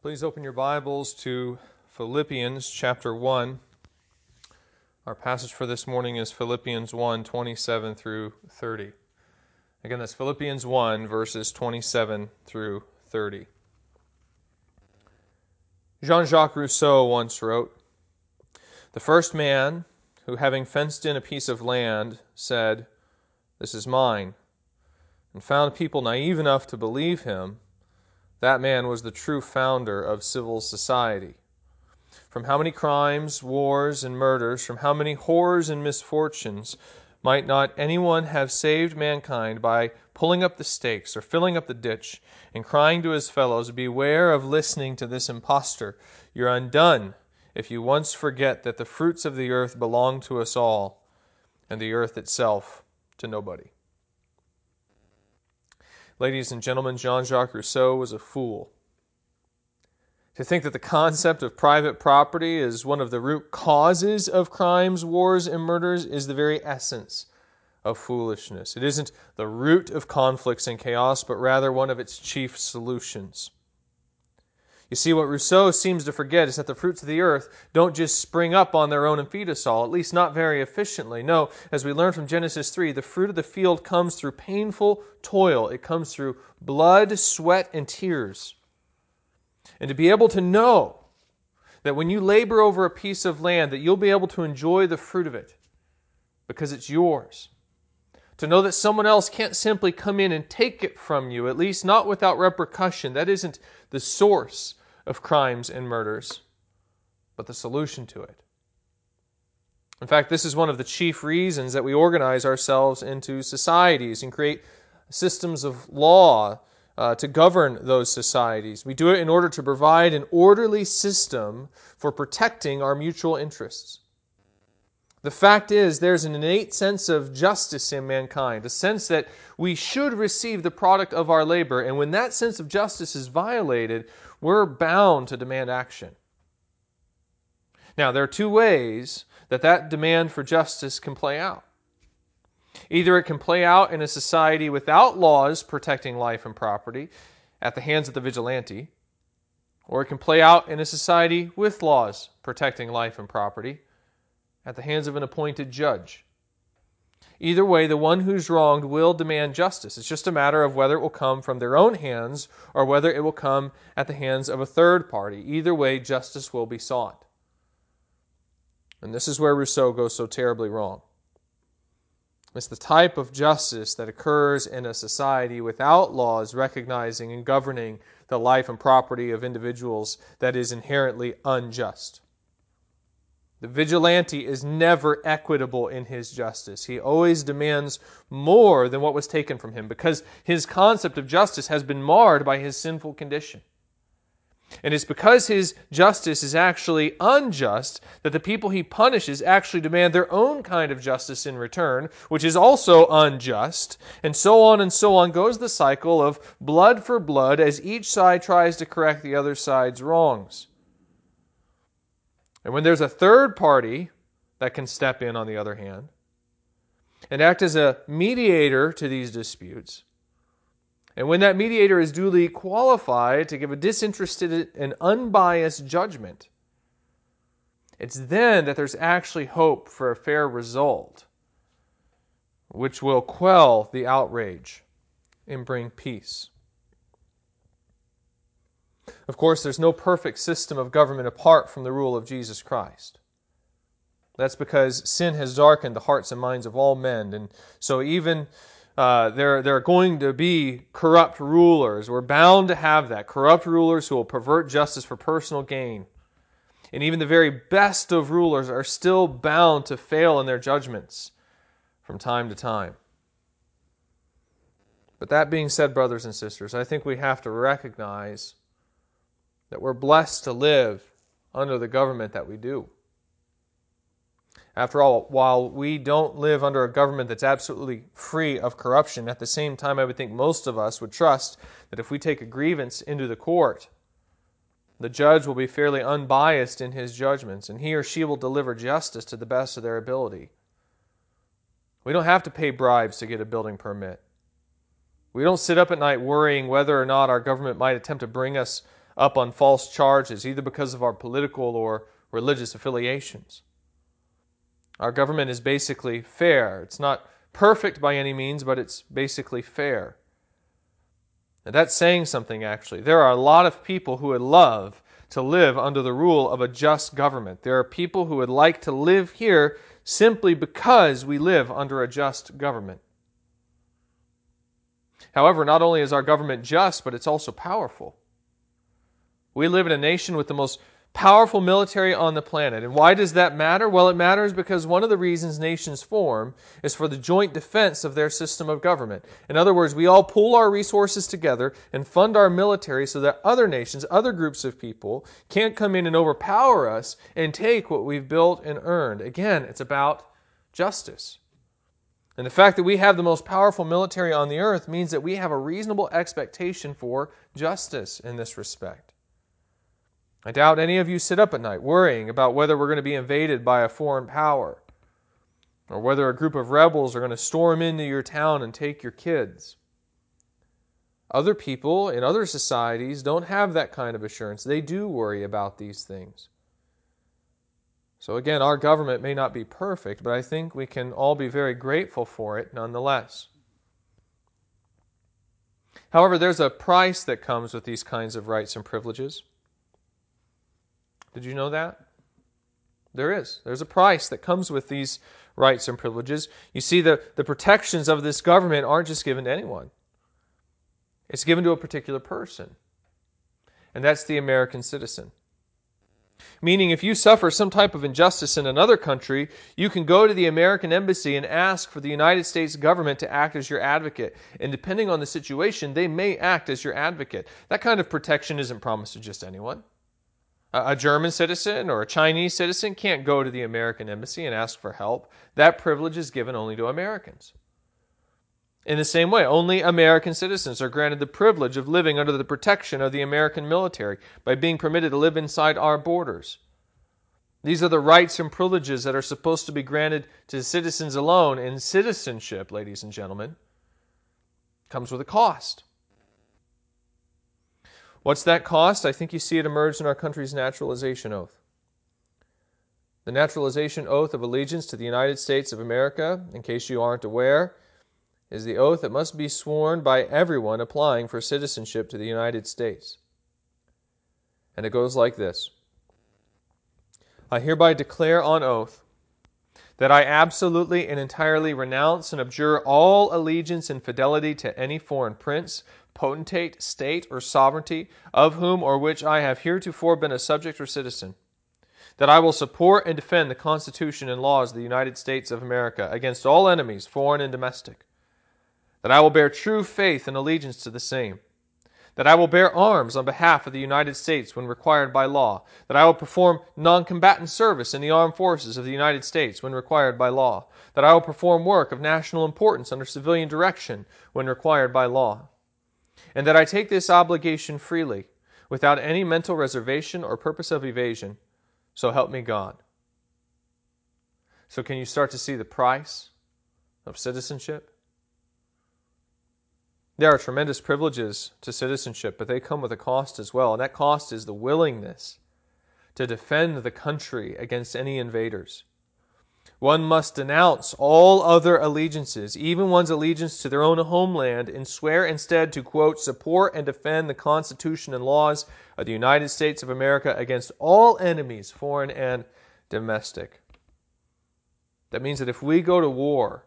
Please open your Bibles to Philippians chapter 1. Our passage for this morning is Philippians 1 27 through 30. Again, that's Philippians 1, verses 27 through 30. Jean Jacques Rousseau once wrote The first man who, having fenced in a piece of land, said, This is mine, and found people naive enough to believe him that man was the true founder of civil society. From how many crimes, wars, and murders, from how many horrors and misfortunes, might not anyone have saved mankind by pulling up the stakes or filling up the ditch and crying to his fellows, Beware of listening to this impostor. You're undone if you once forget that the fruits of the earth belong to us all, and the earth itself to nobody. Ladies and gentlemen, Jean Jacques Rousseau was a fool. To think that the concept of private property is one of the root causes of crimes, wars, and murders is the very essence of foolishness. It isn't the root of conflicts and chaos, but rather one of its chief solutions. You see, what Rousseau seems to forget is that the fruits of the earth don't just spring up on their own and feed us all, at least not very efficiently. No, as we learn from Genesis 3, the fruit of the field comes through painful toil, it comes through blood, sweat, and tears. And to be able to know that when you labor over a piece of land, that you'll be able to enjoy the fruit of it because it's yours. To know that someone else can't simply come in and take it from you, at least not without repercussion. That isn't the source of crimes and murders, but the solution to it. In fact, this is one of the chief reasons that we organize ourselves into societies and create systems of law uh, to govern those societies. We do it in order to provide an orderly system for protecting our mutual interests. The fact is, there's an innate sense of justice in mankind, a sense that we should receive the product of our labor, and when that sense of justice is violated, we're bound to demand action. Now, there are two ways that that demand for justice can play out. Either it can play out in a society without laws protecting life and property at the hands of the vigilante, or it can play out in a society with laws protecting life and property at the hands of an appointed judge. Either way, the one who's wronged will demand justice. It's just a matter of whether it will come from their own hands or whether it will come at the hands of a third party. Either way, justice will be sought. And this is where Rousseau goes so terribly wrong. It's the type of justice that occurs in a society without laws recognizing and governing the life and property of individuals that is inherently unjust. The vigilante is never equitable in his justice. He always demands more than what was taken from him because his concept of justice has been marred by his sinful condition. And it's because his justice is actually unjust that the people he punishes actually demand their own kind of justice in return, which is also unjust. And so on and so on goes the cycle of blood for blood as each side tries to correct the other side's wrongs. And when there's a third party that can step in, on the other hand, and act as a mediator to these disputes, and when that mediator is duly qualified to give a disinterested and unbiased judgment, it's then that there's actually hope for a fair result, which will quell the outrage and bring peace. Of course, there's no perfect system of government apart from the rule of Jesus Christ. That's because sin has darkened the hearts and minds of all men. And so, even uh, there, there are going to be corrupt rulers. We're bound to have that. Corrupt rulers who will pervert justice for personal gain. And even the very best of rulers are still bound to fail in their judgments from time to time. But that being said, brothers and sisters, I think we have to recognize that we're blessed to live under the government that we do. After all, while we don't live under a government that's absolutely free of corruption, at the same time, I would think most of us would trust that if we take a grievance into the court, the judge will be fairly unbiased in his judgments, and he or she will deliver justice to the best of their ability. We don't have to pay bribes to get a building permit. We don't sit up at night worrying whether or not our government might attempt to bring us up on false charges, either because of our political or religious affiliations. Our government is basically fair. It's not perfect by any means, but it's basically fair. And that's saying something, actually. There are a lot of people who would love to live under the rule of a just government. There are people who would like to live here simply because we live under a just government. However, not only is our government just, but it's also powerful. We live in a nation with the most powerful military on the planet. And why does that matter? Well, it matters because one of the reasons nations form is for the joint defense of their system of government. In other words, we all pool our resources together and fund our military so that other nations, other groups of people, can't come in and overpower us and take what we've built and earned. Again, it's about justice. And the fact that we have the most powerful military on the earth means that we have a reasonable expectation for justice in this respect. I doubt any of you sit up at night worrying about whether we're going to be invaded by a foreign power or whether a group of rebels are going to storm into your town and take your kids. Other people in other societies don't have that kind of assurance. They do worry about these things. So, again, our government may not be perfect, but I think we can all be very grateful for it nonetheless. However, there's a price that comes with these kinds of rights and privileges. Did you know that? There is. There's a price that comes with these rights and privileges. You see, the, the protections of this government aren't just given to anyone, it's given to a particular person, and that's the American citizen. Meaning, if you suffer some type of injustice in another country, you can go to the American embassy and ask for the United States government to act as your advocate. And depending on the situation, they may act as your advocate. That kind of protection isn't promised to just anyone. A German citizen or a Chinese citizen can't go to the American embassy and ask for help. That privilege is given only to Americans. In the same way, only American citizens are granted the privilege of living under the protection of the American military by being permitted to live inside our borders. These are the rights and privileges that are supposed to be granted to citizens alone, and citizenship, ladies and gentlemen, comes with a cost. What's that cost? I think you see it emerge in our country's naturalization oath. The naturalization oath of allegiance to the United States of America, in case you aren't aware, is the oath that must be sworn by everyone applying for citizenship to the United States. And it goes like this I hereby declare on oath that I absolutely and entirely renounce and abjure all allegiance and fidelity to any foreign prince, potentate, state, or sovereignty, of whom or which I have heretofore been a subject or citizen. That I will support and defend the Constitution and laws of the United States of America against all enemies, foreign and domestic. That I will bear true faith and allegiance to the same. That I will bear arms on behalf of the United States when required by law. That I will perform non combatant service in the armed forces of the United States when required by law. That I will perform work of national importance under civilian direction when required by law and that I take this obligation freely, without any mental reservation or purpose of evasion. So help me God. So, can you start to see the price of citizenship? There are tremendous privileges to citizenship, but they come with a cost as well, and that cost is the willingness to defend the country against any invaders. One must denounce all other allegiances, even one's allegiance to their own homeland, and swear instead to, quote, support and defend the Constitution and laws of the United States of America against all enemies, foreign and domestic. That means that if we go to war,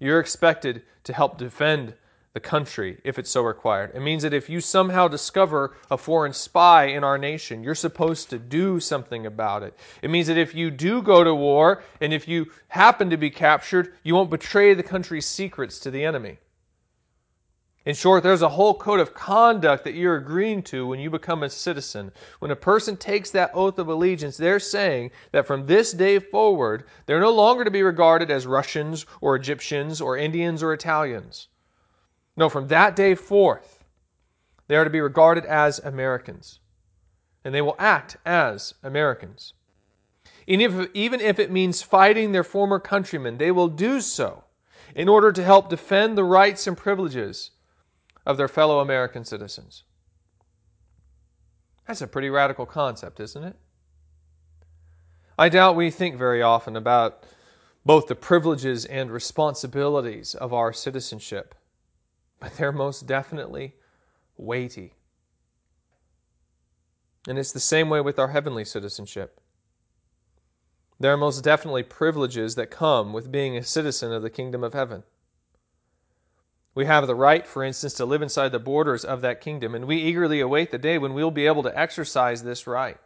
you're expected to help defend the country if it's so required. It means that if you somehow discover a foreign spy in our nation, you're supposed to do something about it. It means that if you do go to war and if you happen to be captured, you won't betray the country's secrets to the enemy. In short, there's a whole code of conduct that you're agreeing to when you become a citizen. When a person takes that oath of allegiance, they're saying that from this day forward, they're no longer to be regarded as Russians or Egyptians or Indians or Italians. No, from that day forth, they are to be regarded as Americans, and they will act as Americans. And if, even if it means fighting their former countrymen, they will do so in order to help defend the rights and privileges of their fellow American citizens. That's a pretty radical concept, isn't it? I doubt we think very often about both the privileges and responsibilities of our citizenship, but they're most definitely weighty. And it's the same way with our heavenly citizenship. There are most definitely privileges that come with being a citizen of the kingdom of heaven. We have the right, for instance, to live inside the borders of that kingdom, and we eagerly await the day when we'll be able to exercise this right.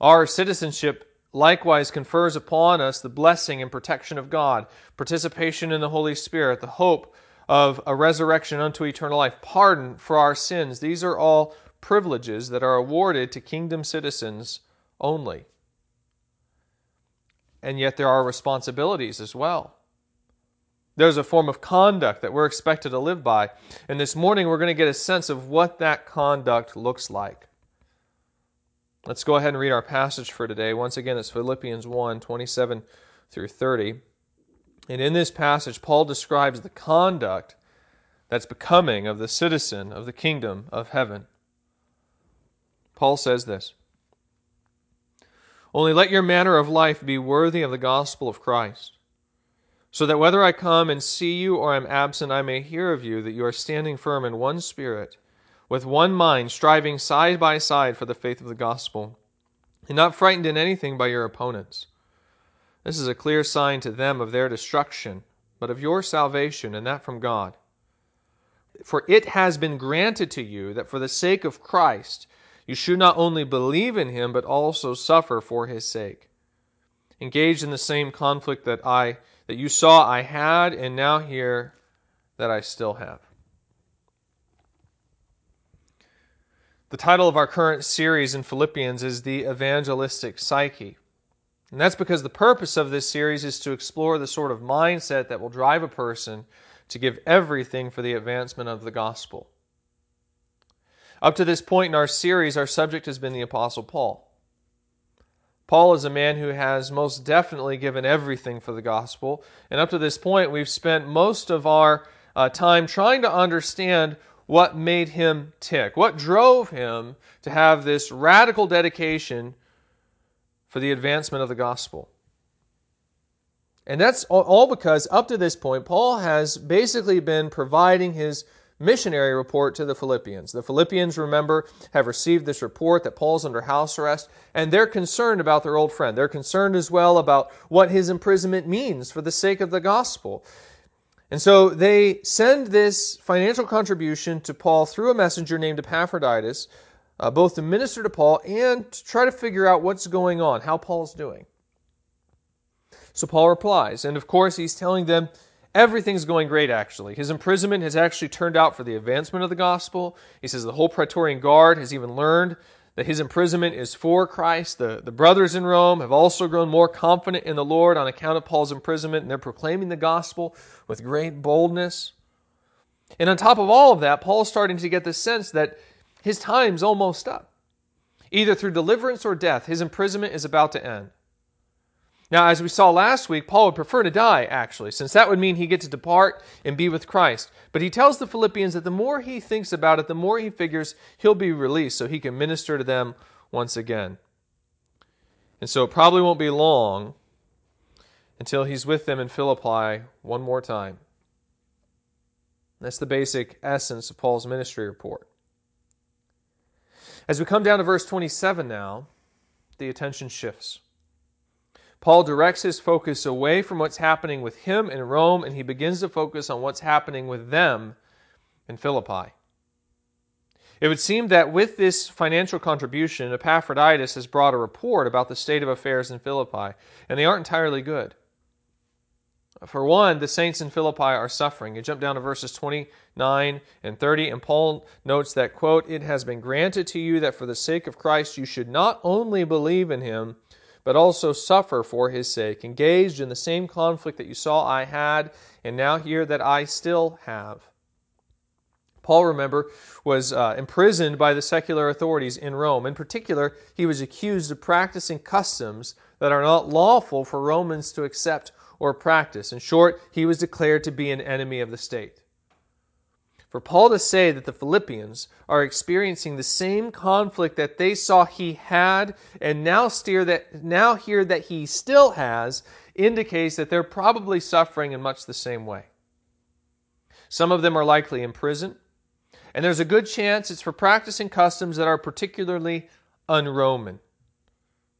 Our citizenship likewise confers upon us the blessing and protection of God, participation in the Holy Spirit, the hope of a resurrection unto eternal life, pardon for our sins. These are all privileges that are awarded to kingdom citizens only. And yet there are responsibilities as well. There's a form of conduct that we're expected to live by. And this morning we're going to get a sense of what that conduct looks like. Let's go ahead and read our passage for today. Once again, it's Philippians 1 27 through 30. And in this passage, Paul describes the conduct that's becoming of the citizen of the kingdom of heaven. Paul says this Only let your manner of life be worthy of the gospel of Christ, so that whether I come and see you or am absent, I may hear of you that you are standing firm in one spirit, with one mind, striving side by side for the faith of the gospel, and not frightened in anything by your opponents. This is a clear sign to them of their destruction, but of your salvation, and that from God. For it has been granted to you that for the sake of Christ, you should not only believe in him, but also suffer for his sake. Engaged in the same conflict that I that you saw I had and now hear that I still have. The title of our current series in Philippians is The Evangelistic Psyche. And that's because the purpose of this series is to explore the sort of mindset that will drive a person to give everything for the advancement of the gospel. Up to this point in our series, our subject has been the Apostle Paul. Paul is a man who has most definitely given everything for the gospel. And up to this point, we've spent most of our uh, time trying to understand what made him tick, what drove him to have this radical dedication for the advancement of the gospel. And that's all because up to this point, Paul has basically been providing his missionary report to the Philippians. The Philippians, remember, have received this report that Paul's under house arrest, and they're concerned about their old friend. They're concerned as well about what his imprisonment means for the sake of the gospel. And so they send this financial contribution to Paul through a messenger named Epaphroditus, uh, both to minister to Paul and to try to figure out what's going on, how Paul's doing. So Paul replies, and of course he's telling them Everything's going great, actually. His imprisonment has actually turned out for the advancement of the gospel. He says the whole Praetorian Guard has even learned that his imprisonment is for Christ. The, the brothers in Rome have also grown more confident in the Lord on account of Paul's imprisonment, and they're proclaiming the gospel with great boldness. And on top of all of that, Paul's starting to get the sense that his time's almost up. Either through deliverance or death, his imprisonment is about to end. Now, as we saw last week, Paul would prefer to die, actually, since that would mean he gets to depart and be with Christ. But he tells the Philippians that the more he thinks about it, the more he figures he'll be released so he can minister to them once again. And so it probably won't be long until he's with them in Philippi one more time. That's the basic essence of Paul's ministry report. As we come down to verse 27 now, the attention shifts. Paul directs his focus away from what's happening with him in Rome and he begins to focus on what's happening with them in Philippi. It would seem that with this financial contribution, Epaphroditus has brought a report about the state of affairs in Philippi, and they aren't entirely good. For one, the saints in Philippi are suffering. You jump down to verses 29 and 30, and Paul notes that, quote, It has been granted to you that for the sake of Christ you should not only believe in him, but also suffer for his sake, engaged in the same conflict that you saw I had, and now hear that I still have. Paul, remember, was uh, imprisoned by the secular authorities in Rome. In particular, he was accused of practicing customs that are not lawful for Romans to accept or practice. In short, he was declared to be an enemy of the state. For Paul to say that the Philippians are experiencing the same conflict that they saw he had and now steer that now hear that he still has indicates that they're probably suffering in much the same way. Some of them are likely in prison, and there's a good chance it's for practicing customs that are particularly un-Roman.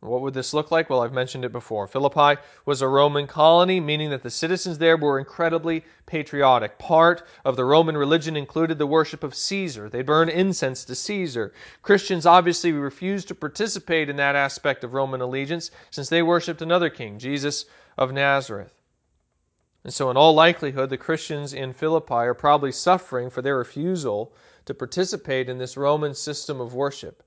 What would this look like? Well, I've mentioned it before. Philippi was a Roman colony, meaning that the citizens there were incredibly patriotic. Part of the Roman religion included the worship of Caesar. They burned incense to Caesar. Christians obviously refused to participate in that aspect of Roman allegiance since they worshiped another king, Jesus of Nazareth. And so, in all likelihood, the Christians in Philippi are probably suffering for their refusal to participate in this Roman system of worship.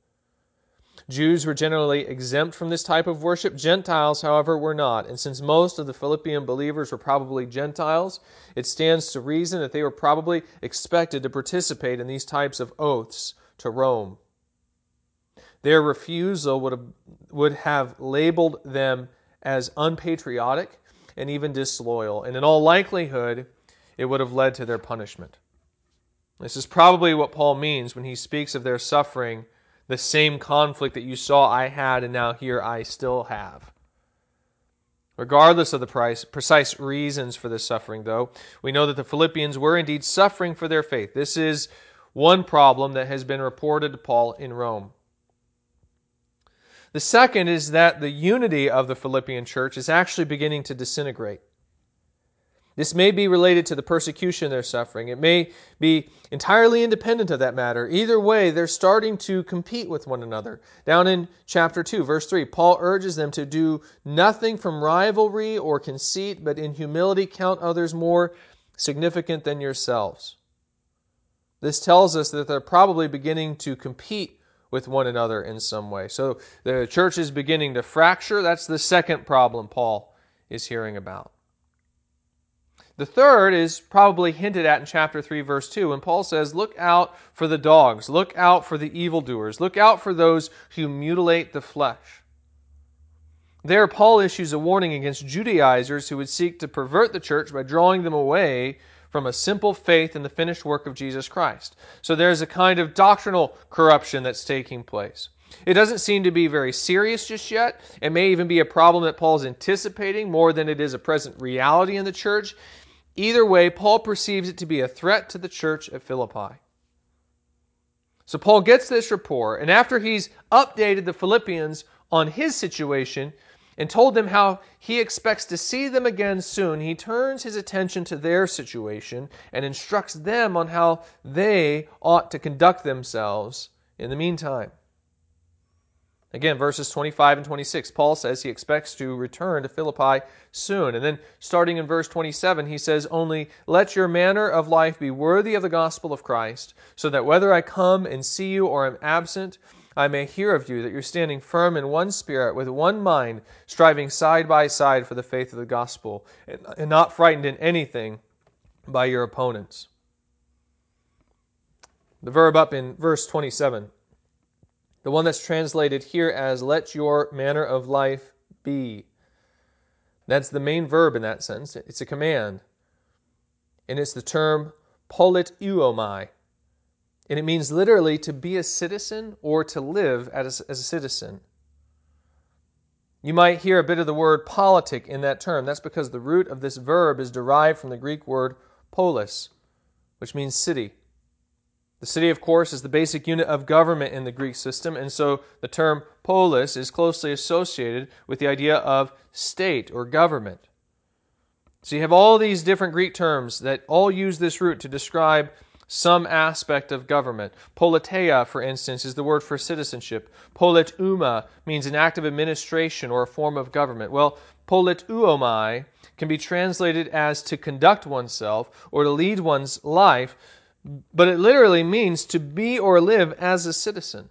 Jews were generally exempt from this type of worship. Gentiles, however, were not. And since most of the Philippian believers were probably Gentiles, it stands to reason that they were probably expected to participate in these types of oaths to Rome. Their refusal would have, would have labeled them as unpatriotic and even disloyal, and in all likelihood, it would have led to their punishment. This is probably what Paul means when he speaks of their suffering the same conflict that you saw I had and now hear I still have. Regardless of the price, precise reasons for this suffering, though, we know that the Philippians were indeed suffering for their faith. This is one problem that has been reported to Paul in Rome. The second is that the unity of the Philippian church is actually beginning to disintegrate. This may be related to the persecution they're suffering. It may be entirely independent of that matter. Either way, they're starting to compete with one another. Down in chapter 2, verse 3, Paul urges them to do nothing from rivalry or conceit, but in humility count others more significant than yourselves. This tells us that they're probably beginning to compete with one another in some way. So the church is beginning to fracture. That's the second problem Paul is hearing about. The third is probably hinted at in chapter 3, verse 2, when Paul says, Look out for the dogs, look out for the evildoers, look out for those who mutilate the flesh. There, Paul issues a warning against Judaizers who would seek to pervert the church by drawing them away from a simple faith in the finished work of Jesus Christ. So there's a kind of doctrinal corruption that's taking place. It doesn't seem to be very serious just yet. It may even be a problem that Paul's anticipating more than it is a present reality in the church. Either way, Paul perceives it to be a threat to the church at Philippi. So Paul gets this report, and after he's updated the Philippians on his situation and told them how he expects to see them again soon, he turns his attention to their situation and instructs them on how they ought to conduct themselves in the meantime. Again, verses 25 and 26, Paul says he expects to return to Philippi soon. And then starting in verse 27, he says, Only let your manner of life be worthy of the gospel of Christ, so that whether I come and see you or am absent, I may hear of you that you're standing firm in one spirit, with one mind, striving side by side for the faith of the gospel, and not frightened in anything by your opponents. The verb up in verse 27 the one that's translated here as let your manner of life be. That's the main verb in that sentence. It's a command. And it's the term politeuomai. And it means literally to be a citizen or to live as as a citizen. You might hear a bit of the word politic in that term. That's because the root of this verb is derived from the Greek word polis, which means city. The city, of course, is the basic unit of government in the Greek system, and so the term polis is closely associated with the idea of state or government. So you have all these different Greek terms that all use this root to describe some aspect of government. Politeia, for instance, is the word for citizenship. Politeuma means an act of administration or a form of government. Well, politeuomai can be translated as to conduct oneself or to lead one's life but it literally means to be or live as a citizen.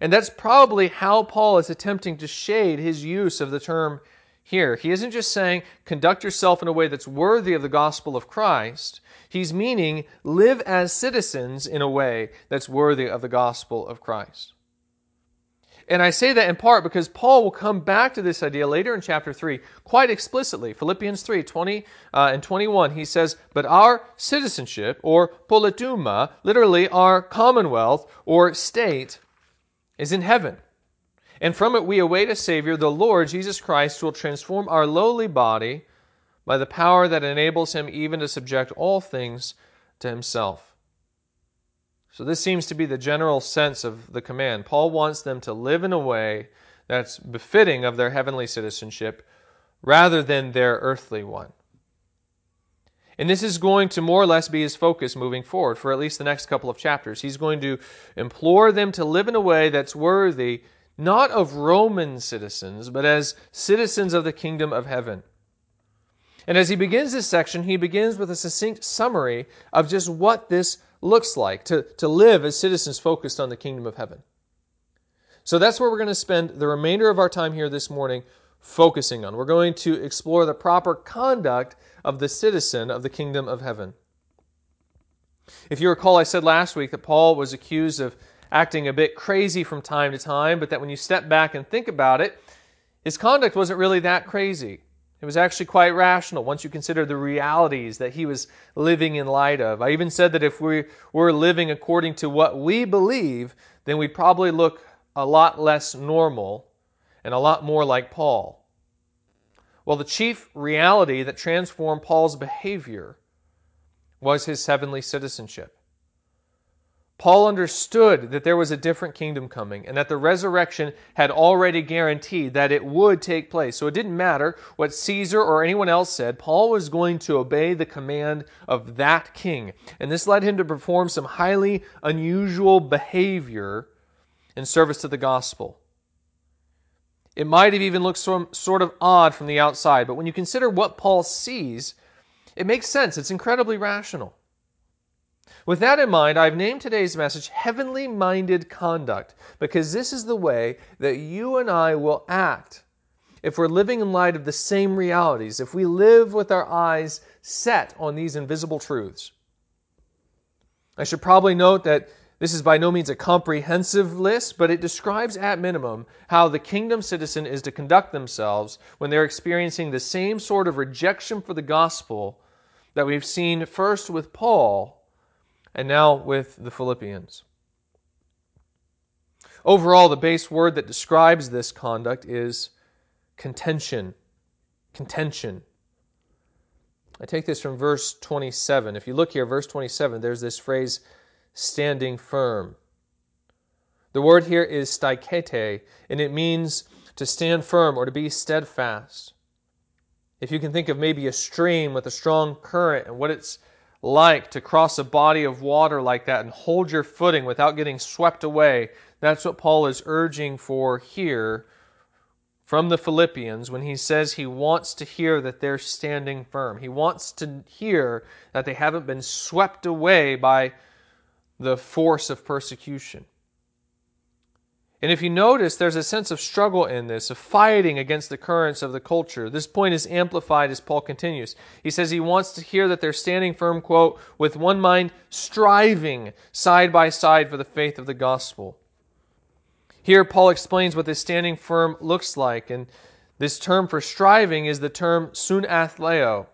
And that's probably how Paul is attempting to shade his use of the term here. He isn't just saying, conduct yourself in a way that's worthy of the gospel of Christ. He's meaning, live as citizens in a way that's worthy of the gospel of Christ. And I say that in part because Paul will come back to this idea later in chapter 3 quite explicitly. Philippians 3 20 uh, and 21, he says, But our citizenship, or politeuma, literally our commonwealth or state, is in heaven. And from it we await a Savior, the Lord Jesus Christ, who will transform our lowly body by the power that enables him even to subject all things to himself. So, this seems to be the general sense of the command. Paul wants them to live in a way that's befitting of their heavenly citizenship rather than their earthly one. And this is going to more or less be his focus moving forward for at least the next couple of chapters. He's going to implore them to live in a way that's worthy not of Roman citizens, but as citizens of the kingdom of heaven. And as he begins this section, he begins with a succinct summary of just what this looks like to, to live as citizens focused on the kingdom of heaven. So that's where we're going to spend the remainder of our time here this morning focusing on. We're going to explore the proper conduct of the citizen of the kingdom of heaven. If you recall, I said last week that Paul was accused of acting a bit crazy from time to time, but that when you step back and think about it, his conduct wasn't really that crazy. It was actually quite rational once you consider the realities that he was living in light of. I even said that if we were living according to what we believe, then we'd probably look a lot less normal and a lot more like Paul. Well, the chief reality that transformed Paul's behavior was his heavenly citizenship. Paul understood that there was a different kingdom coming and that the resurrection had already guaranteed that it would take place. So it didn't matter what Caesar or anyone else said, Paul was going to obey the command of that king. And this led him to perform some highly unusual behavior in service to the gospel. It might have even looked sort of odd from the outside, but when you consider what Paul sees, it makes sense. It's incredibly rational. With that in mind, I've named today's message Heavenly Minded Conduct because this is the way that you and I will act if we're living in light of the same realities, if we live with our eyes set on these invisible truths. I should probably note that this is by no means a comprehensive list, but it describes at minimum how the kingdom citizen is to conduct themselves when they're experiencing the same sort of rejection for the gospel that we've seen first with Paul and now with the Philippians. Overall, the base word that describes this conduct is contention. Contention. I take this from verse 27. If you look here, verse 27, there's this phrase, standing firm. The word here is stikete, and it means to stand firm or to be steadfast. If you can think of maybe a stream with a strong current and what it's like to cross a body of water like that and hold your footing without getting swept away. That's what Paul is urging for here from the Philippians when he says he wants to hear that they're standing firm. He wants to hear that they haven't been swept away by the force of persecution. And if you notice, there's a sense of struggle in this, of fighting against the currents of the culture. This point is amplified as Paul continues. He says he wants to hear that they're standing firm, quote, with one mind, striving side by side for the faith of the gospel. Here, Paul explains what this standing firm looks like, and this term for striving is the term sun athleo.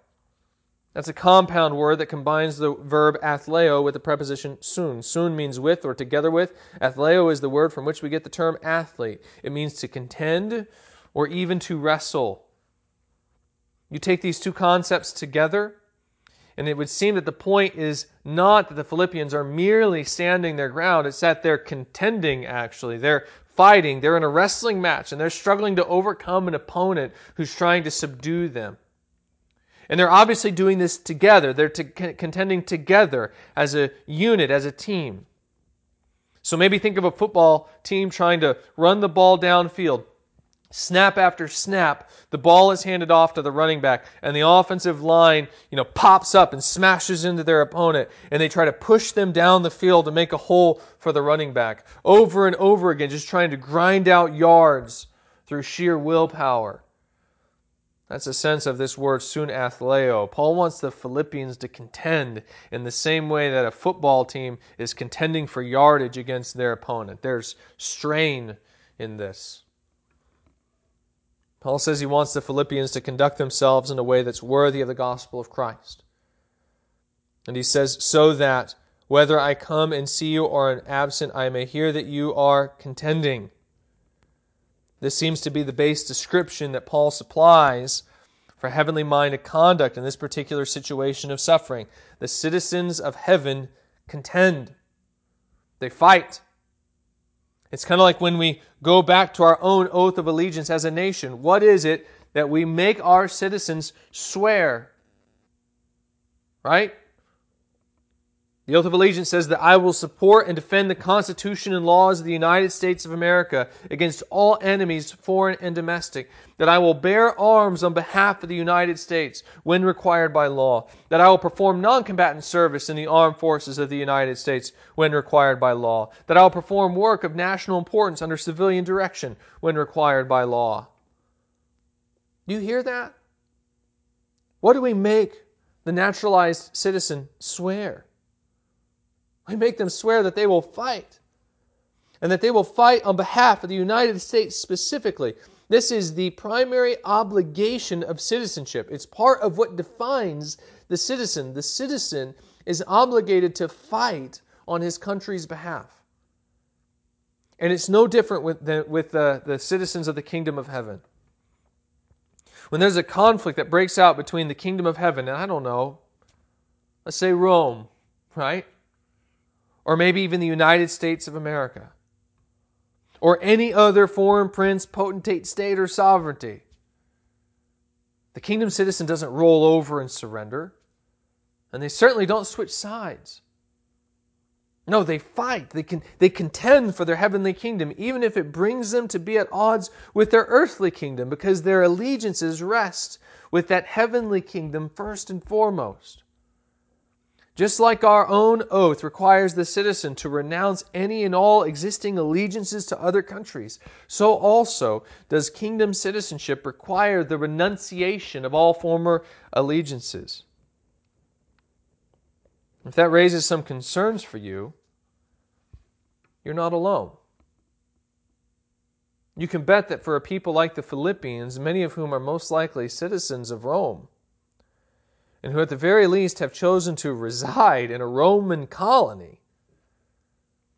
That's a compound word that combines the verb athleo with the preposition sun. Sun means with or together with. Athleo is the word from which we get the term athlete. It means to contend or even to wrestle. You take these two concepts together, and it would seem that the point is not that the Philippians are merely standing their ground, it's that they're contending, actually. They're fighting, they're in a wrestling match, and they're struggling to overcome an opponent who's trying to subdue them. And they're obviously doing this together. They're to, contending together as a unit, as a team. So maybe think of a football team trying to run the ball downfield. Snap after snap, the ball is handed off to the running back, and the offensive line, you know, pops up and smashes into their opponent, and they try to push them down the field to make a hole for the running back. Over and over again, just trying to grind out yards through sheer willpower. That's a sense of this word sun athleo. Paul wants the Philippians to contend in the same way that a football team is contending for yardage against their opponent. There's strain in this. Paul says he wants the Philippians to conduct themselves in a way that's worthy of the gospel of Christ. And he says, so that whether I come and see you or am absent, I may hear that you are contending. This seems to be the base description that Paul supplies for heavenly minded conduct in this particular situation of suffering. The citizens of heaven contend, they fight. It's kind of like when we go back to our own oath of allegiance as a nation. What is it that we make our citizens swear? Right? The oath of allegiance says that I will support and defend the Constitution and laws of the United States of America against all enemies, foreign and domestic. That I will bear arms on behalf of the United States when required by law. That I will perform non-combatant service in the armed forces of the United States when required by law. That I will perform work of national importance under civilian direction when required by law. Do you hear that? What do we make the naturalized citizen swear? We make them swear that they will fight and that they will fight on behalf of the United States specifically. This is the primary obligation of citizenship. It's part of what defines the citizen. The citizen is obligated to fight on his country's behalf. And it's no different with, the, with the, the citizens of the kingdom of heaven. When there's a conflict that breaks out between the kingdom of heaven and I don't know, let's say Rome, right? Or maybe even the United States of America, or any other foreign prince, potentate, state, or sovereignty. The kingdom citizen doesn't roll over and surrender, and they certainly don't switch sides. No, they fight. They, can, they contend for their heavenly kingdom, even if it brings them to be at odds with their earthly kingdom, because their allegiances rest with that heavenly kingdom first and foremost. Just like our own oath requires the citizen to renounce any and all existing allegiances to other countries, so also does kingdom citizenship require the renunciation of all former allegiances. If that raises some concerns for you, you're not alone. You can bet that for a people like the Philippians, many of whom are most likely citizens of Rome, and who at the very least have chosen to reside in a Roman colony,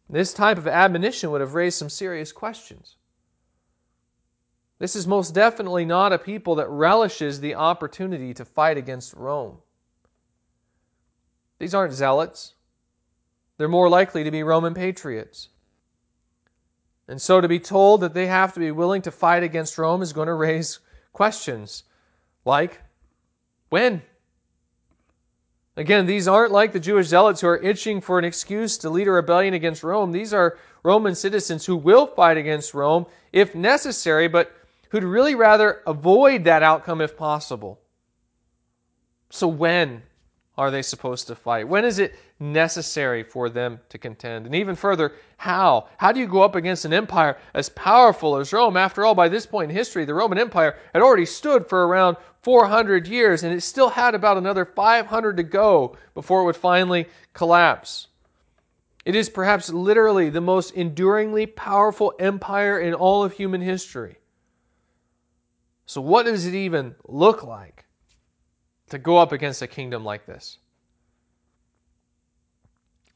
this type of admonition would have raised some serious questions. This is most definitely not a people that relishes the opportunity to fight against Rome. These aren't zealots. They're more likely to be Roman patriots. And so to be told that they have to be willing to fight against Rome is going to raise questions like when? Again, these aren't like the Jewish zealots who are itching for an excuse to lead a rebellion against Rome. These are Roman citizens who will fight against Rome if necessary, but who'd really rather avoid that outcome if possible. So, when are they supposed to fight? When is it necessary for them to contend? And even further, how? How do you go up against an empire as powerful as Rome? After all, by this point in history, the Roman Empire had already stood for around 400 years, and it still had about another 500 to go before it would finally collapse. It is perhaps literally the most enduringly powerful empire in all of human history. So, what does it even look like? To go up against a kingdom like this?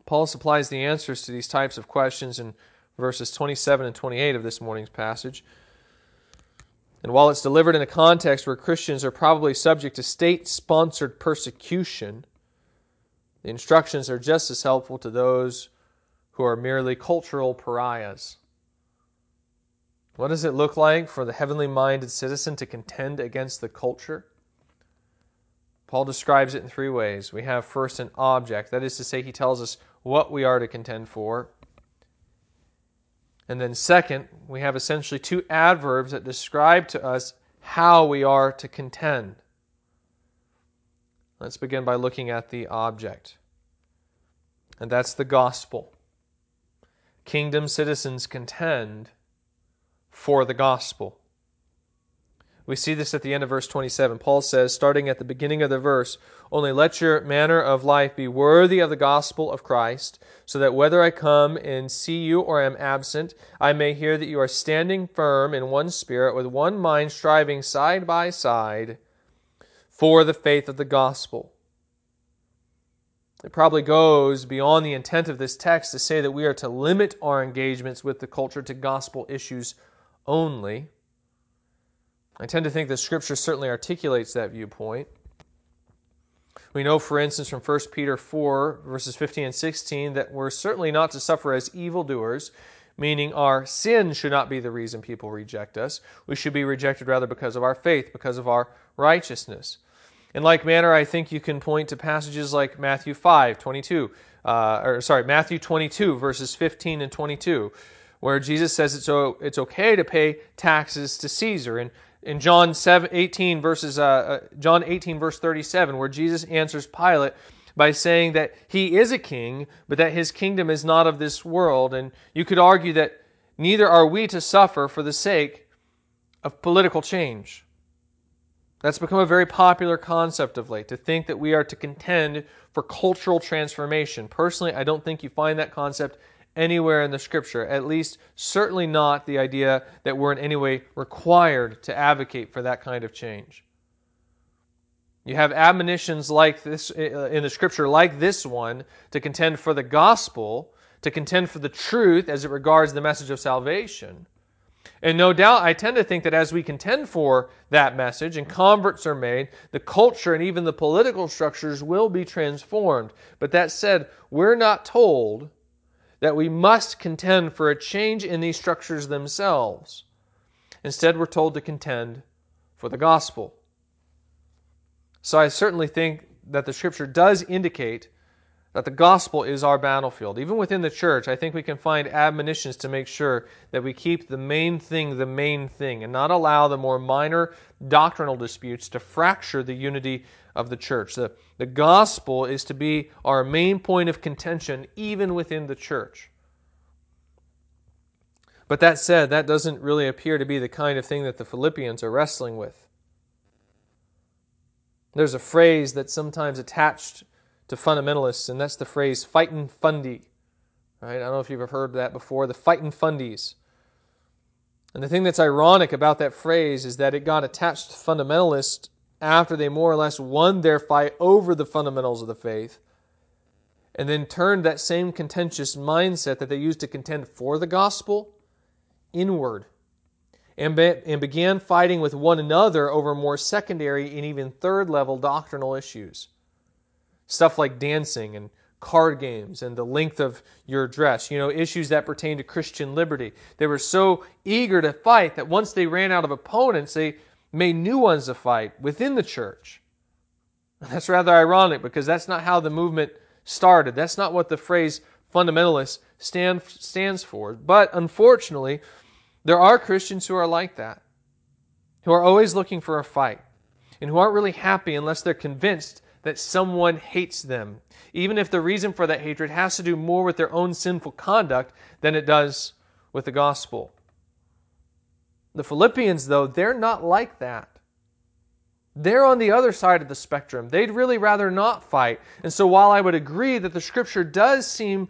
Paul supplies the answers to these types of questions in verses 27 and 28 of this morning's passage. And while it's delivered in a context where Christians are probably subject to state sponsored persecution, the instructions are just as helpful to those who are merely cultural pariahs. What does it look like for the heavenly minded citizen to contend against the culture? Paul describes it in three ways. We have first an object, that is to say, he tells us what we are to contend for. And then, second, we have essentially two adverbs that describe to us how we are to contend. Let's begin by looking at the object, and that's the gospel. Kingdom citizens contend for the gospel. We see this at the end of verse 27. Paul says, starting at the beginning of the verse, Only let your manner of life be worthy of the gospel of Christ, so that whether I come and see you or am absent, I may hear that you are standing firm in one spirit, with one mind, striving side by side for the faith of the gospel. It probably goes beyond the intent of this text to say that we are to limit our engagements with the culture to gospel issues only. I tend to think that Scripture certainly articulates that viewpoint. We know, for instance, from 1 Peter 4, verses 15 and 16, that we're certainly not to suffer as evildoers, meaning our sin should not be the reason people reject us. We should be rejected rather because of our faith, because of our righteousness. In like manner, I think you can point to passages like Matthew 5, 22, uh, or sorry, Matthew 22, verses 15 and 22, where Jesus says it's, it's okay to pay taxes to Caesar. And in John 7, 18, verses, uh, uh, John 18, verse 37, where Jesus answers Pilate by saying that he is a king, but that his kingdom is not of this world. And you could argue that neither are we to suffer for the sake of political change. That's become a very popular concept of late, to think that we are to contend for cultural transformation. Personally, I don't think you find that concept anywhere in the scripture, at least certainly not the idea that we're in any way required to advocate for that kind of change. You have admonitions like this in the scripture, like this one, to contend for the gospel, to contend for the truth as it regards the message of salvation. And no doubt, I tend to think that as we contend for that message and converts are made, the culture and even the political structures will be transformed. But that said, we're not told that we must contend for a change in these structures themselves. Instead, we're told to contend for the gospel. So I certainly think that the scripture does indicate that the gospel is our battlefield. Even within the church, I think we can find admonitions to make sure that we keep the main thing the main thing and not allow the more minor doctrinal disputes to fracture the unity of the church. The, the gospel is to be our main point of contention, even within the church. But that said, that doesn't really appear to be the kind of thing that the Philippians are wrestling with. There's a phrase that's sometimes attached to fundamentalists, and that's the phrase fightin' fundy. Right? I don't know if you've ever heard that before, the fightin' fundies. And the thing that's ironic about that phrase is that it got attached to fundamentalists after they more or less won their fight over the fundamentals of the faith, and then turned that same contentious mindset that they used to contend for the gospel inward and, be, and began fighting with one another over more secondary and even third level doctrinal issues. Stuff like dancing and card games and the length of your dress, you know, issues that pertain to Christian liberty. They were so eager to fight that once they ran out of opponents, they made new ones to fight within the church. That's rather ironic because that's not how the movement started. That's not what the phrase fundamentalist stand, stands for. But unfortunately, there are Christians who are like that, who are always looking for a fight, and who aren't really happy unless they're convinced that someone hates them, even if the reason for that hatred has to do more with their own sinful conduct than it does with the gospel. The Philippians, though, they're not like that. They're on the other side of the spectrum. They'd really rather not fight. And so, while I would agree that the scripture does seem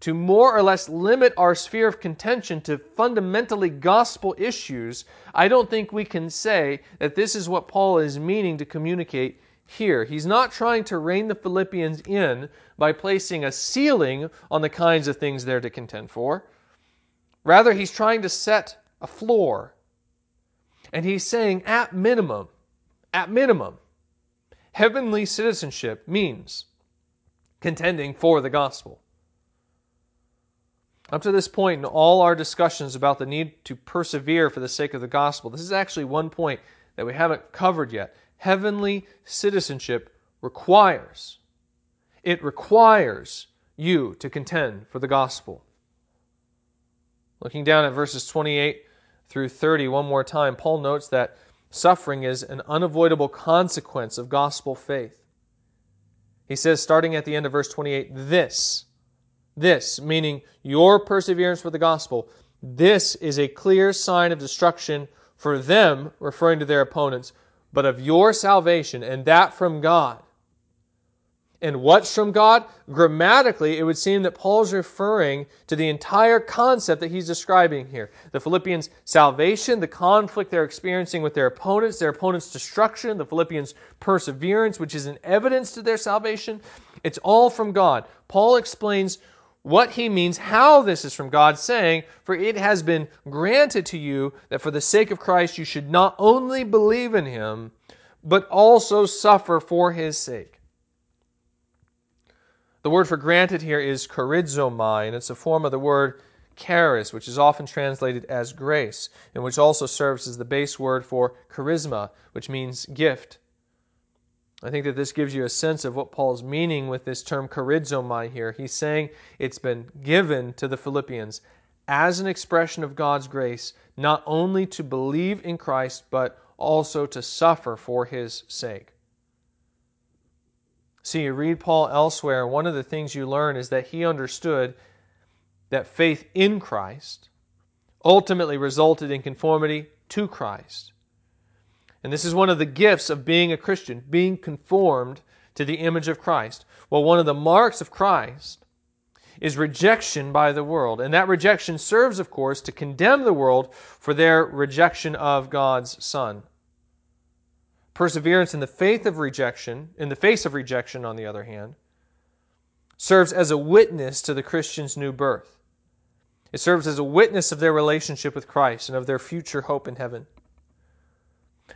to more or less limit our sphere of contention to fundamentally gospel issues, I don't think we can say that this is what Paul is meaning to communicate here. He's not trying to rein the Philippians in by placing a ceiling on the kinds of things they're to contend for. Rather, he's trying to set a floor. And he's saying, at minimum, at minimum, heavenly citizenship means contending for the gospel. Up to this point in all our discussions about the need to persevere for the sake of the gospel, this is actually one point that we haven't covered yet heavenly citizenship requires. It requires you to contend for the gospel. Looking down at verses 28 through 30 one more time, Paul notes that suffering is an unavoidable consequence of gospel faith. He says, starting at the end of verse 28, this, this, meaning your perseverance for the gospel, this is a clear sign of destruction for them, referring to their opponents, but of your salvation, and that from God. And what's from God? Grammatically, it would seem that Paul's referring to the entire concept that he's describing here. The Philippians' salvation, the conflict they're experiencing with their opponents, their opponents' destruction, the Philippians' perseverance, which is an evidence to their salvation. It's all from God. Paul explains what he means, how this is from God, saying, For it has been granted to you that for the sake of Christ you should not only believe in him, but also suffer for his sake. The word for granted here is charizomai, and it's a form of the word charis, which is often translated as grace, and which also serves as the base word for charisma, which means gift. I think that this gives you a sense of what Paul's meaning with this term charizomai here. He's saying it's been given to the Philippians as an expression of God's grace, not only to believe in Christ, but also to suffer for his sake. See, you read Paul elsewhere, one of the things you learn is that he understood that faith in Christ ultimately resulted in conformity to Christ. And this is one of the gifts of being a Christian, being conformed to the image of Christ. Well, one of the marks of Christ is rejection by the world. And that rejection serves, of course, to condemn the world for their rejection of God's Son. Perseverance in the faith of rejection, in the face of rejection, on the other hand, serves as a witness to the Christian's new birth. It serves as a witness of their relationship with Christ and of their future hope in heaven.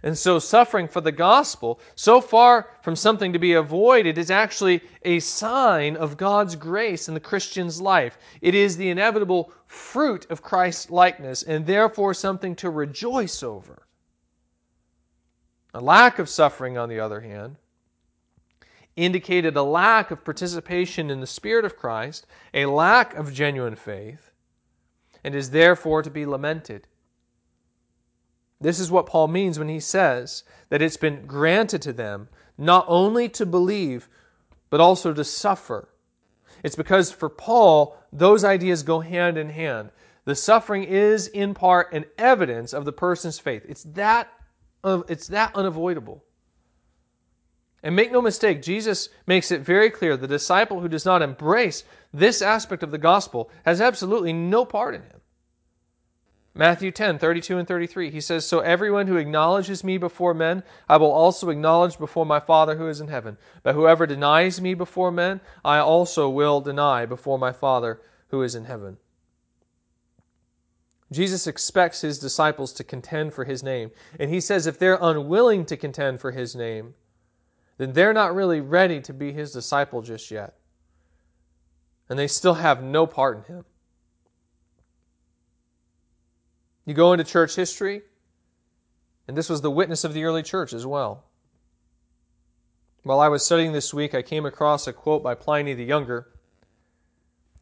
And so, suffering for the gospel, so far from something to be avoided, is actually a sign of God's grace in the Christian's life. It is the inevitable fruit of Christ's likeness, and therefore something to rejoice over. A lack of suffering, on the other hand, indicated a lack of participation in the Spirit of Christ, a lack of genuine faith, and is therefore to be lamented. This is what Paul means when he says that it's been granted to them not only to believe, but also to suffer. It's because for Paul, those ideas go hand in hand. The suffering is in part an evidence of the person's faith. It's that, it's that unavoidable. And make no mistake, Jesus makes it very clear the disciple who does not embrace this aspect of the gospel has absolutely no part in him. Matthew 10, 32 and 33, he says, So everyone who acknowledges me before men, I will also acknowledge before my Father who is in heaven. But whoever denies me before men, I also will deny before my Father who is in heaven. Jesus expects his disciples to contend for his name. And he says if they're unwilling to contend for his name, then they're not really ready to be his disciple just yet. And they still have no part in him. You go into church history, and this was the witness of the early church as well. While I was studying this week, I came across a quote by Pliny the Younger.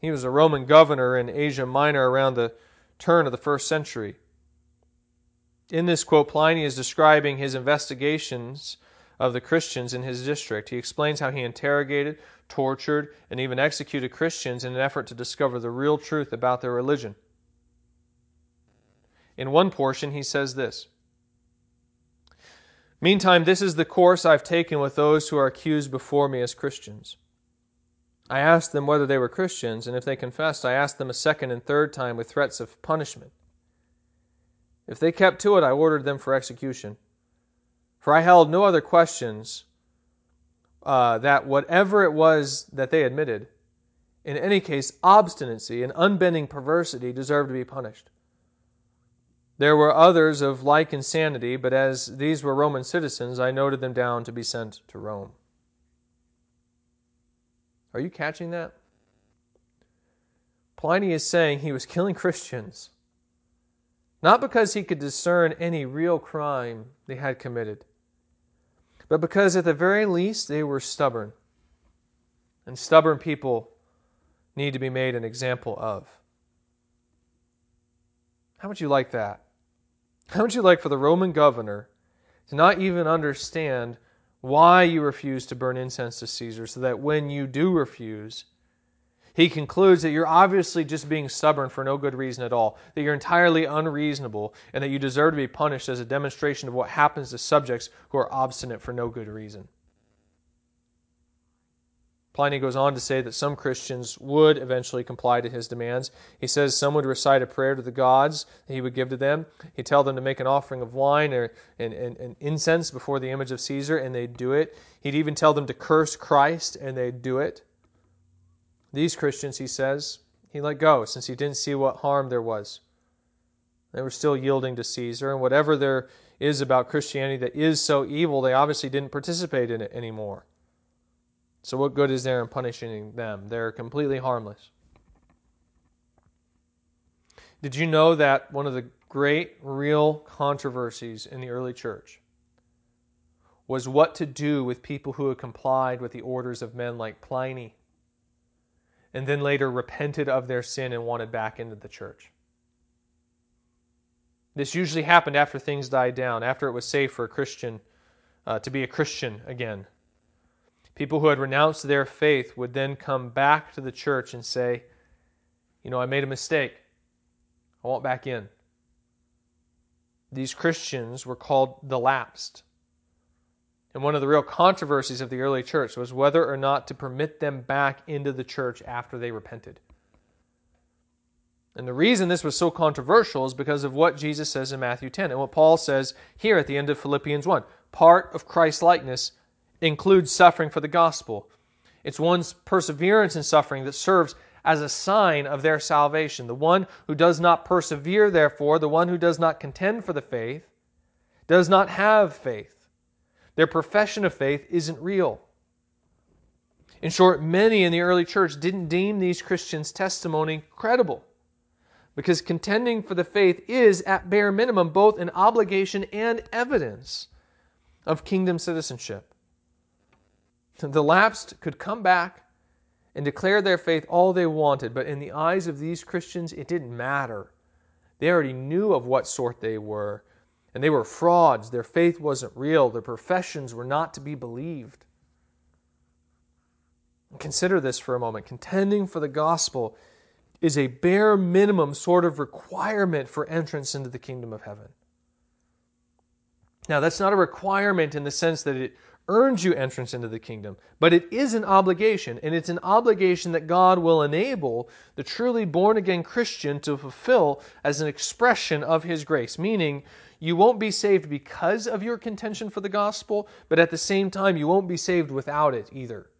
He was a Roman governor in Asia Minor around the turn of the first century. In this quote, Pliny is describing his investigations of the Christians in his district. He explains how he interrogated, tortured, and even executed Christians in an effort to discover the real truth about their religion. In one portion, he says this Meantime, this is the course I've taken with those who are accused before me as Christians. I asked them whether they were Christians, and if they confessed, I asked them a second and third time with threats of punishment. If they kept to it, I ordered them for execution. For I held no other questions uh, that whatever it was that they admitted, in any case, obstinacy and unbending perversity deserved to be punished. There were others of like insanity, but as these were Roman citizens, I noted them down to be sent to Rome. Are you catching that? Pliny is saying he was killing Christians, not because he could discern any real crime they had committed, but because at the very least they were stubborn. And stubborn people need to be made an example of. How would you like that? How would you like for the Roman governor to not even understand why you refuse to burn incense to Caesar, so that when you do refuse, He concludes that you're obviously just being stubborn for no good reason at all, that you're entirely unreasonable, and that you deserve to be punished as a demonstration of what happens to subjects who are obstinate for no good reason. Pliny goes on to say that some Christians would eventually comply to his demands. He says some would recite a prayer to the gods that he would give to them. He'd tell them to make an offering of wine or and, and, and incense before the image of Caesar, and they'd do it. He'd even tell them to curse Christ, and they'd do it. These Christians, he says, he let go since he didn't see what harm there was. They were still yielding to Caesar, and whatever there is about Christianity that is so evil, they obviously didn't participate in it anymore. So, what good is there in punishing them? They're completely harmless. Did you know that one of the great real controversies in the early church was what to do with people who had complied with the orders of men like Pliny and then later repented of their sin and wanted back into the church? This usually happened after things died down, after it was safe for a Christian uh, to be a Christian again. People who had renounced their faith would then come back to the church and say, You know, I made a mistake. I want back in. These Christians were called the lapsed. And one of the real controversies of the early church was whether or not to permit them back into the church after they repented. And the reason this was so controversial is because of what Jesus says in Matthew 10 and what Paul says here at the end of Philippians 1. Part of Christ's likeness includes suffering for the gospel. It's one's perseverance in suffering that serves as a sign of their salvation. The one who does not persevere, therefore, the one who does not contend for the faith, does not have faith. Their profession of faith isn't real. In short, many in the early church didn't deem these Christians' testimony credible because contending for the faith is, at bare minimum, both an obligation and evidence of kingdom citizenship. The lapsed could come back and declare their faith all they wanted, but in the eyes of these Christians, it didn't matter. They already knew of what sort they were, and they were frauds. Their faith wasn't real, their professions were not to be believed. Consider this for a moment. Contending for the gospel is a bare minimum sort of requirement for entrance into the kingdom of heaven. Now, that's not a requirement in the sense that it earns you entrance into the kingdom, but it is an obligation, and it's an obligation that God will enable the truly born again Christian to fulfill as an expression of His grace. Meaning, you won't be saved because of your contention for the gospel, but at the same time, you won't be saved without it either.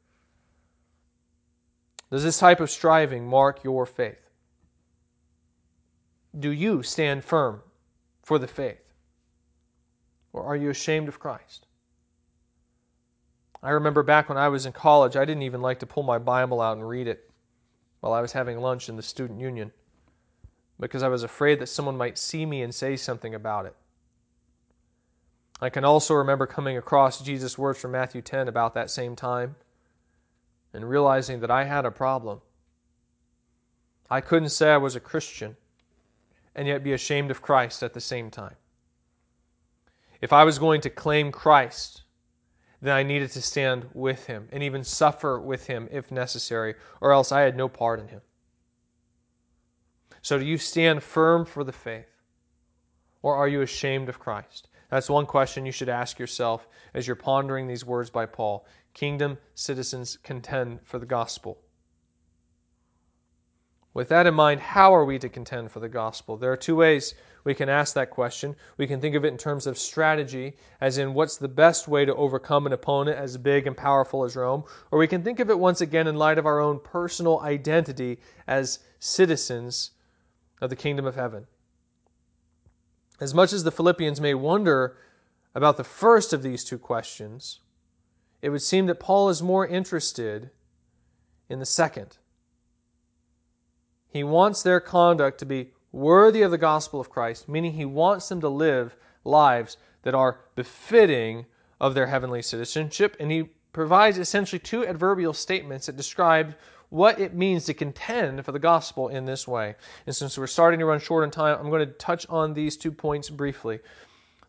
Does this type of striving mark your faith? Do you stand firm for the faith? Or are you ashamed of Christ? I remember back when I was in college, I didn't even like to pull my Bible out and read it while I was having lunch in the student union because I was afraid that someone might see me and say something about it. I can also remember coming across Jesus' words from Matthew 10 about that same time and realizing that I had a problem. I couldn't say I was a Christian and yet be ashamed of Christ at the same time. If I was going to claim Christ, then I needed to stand with him and even suffer with him if necessary, or else I had no part in him. So, do you stand firm for the faith, or are you ashamed of Christ? That's one question you should ask yourself as you're pondering these words by Paul. Kingdom citizens contend for the gospel. With that in mind, how are we to contend for the gospel? There are two ways we can ask that question. We can think of it in terms of strategy, as in what's the best way to overcome an opponent as big and powerful as Rome, or we can think of it once again in light of our own personal identity as citizens of the kingdom of heaven. As much as the Philippians may wonder about the first of these two questions, it would seem that Paul is more interested in the second. He wants their conduct to be worthy of the gospel of Christ, meaning he wants them to live lives that are befitting of their heavenly citizenship. And he provides essentially two adverbial statements that describe what it means to contend for the gospel in this way. And since we're starting to run short on time, I'm going to touch on these two points briefly.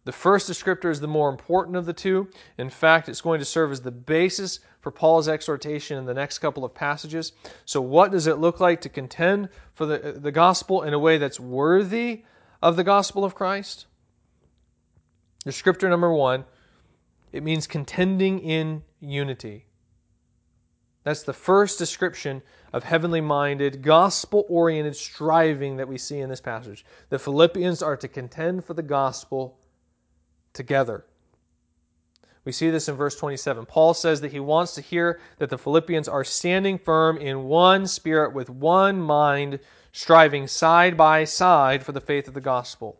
The first descriptor is the more important of the two. In fact, it's going to serve as the basis for Paul's exhortation in the next couple of passages. So, what does it look like to contend for the, uh, the gospel in a way that's worthy of the gospel of Christ? Descriptor number one it means contending in unity. That's the first description of heavenly minded, gospel oriented striving that we see in this passage. The Philippians are to contend for the gospel together. We see this in verse 27. Paul says that he wants to hear that the Philippians are standing firm in one spirit with one mind, striving side by side for the faith of the gospel.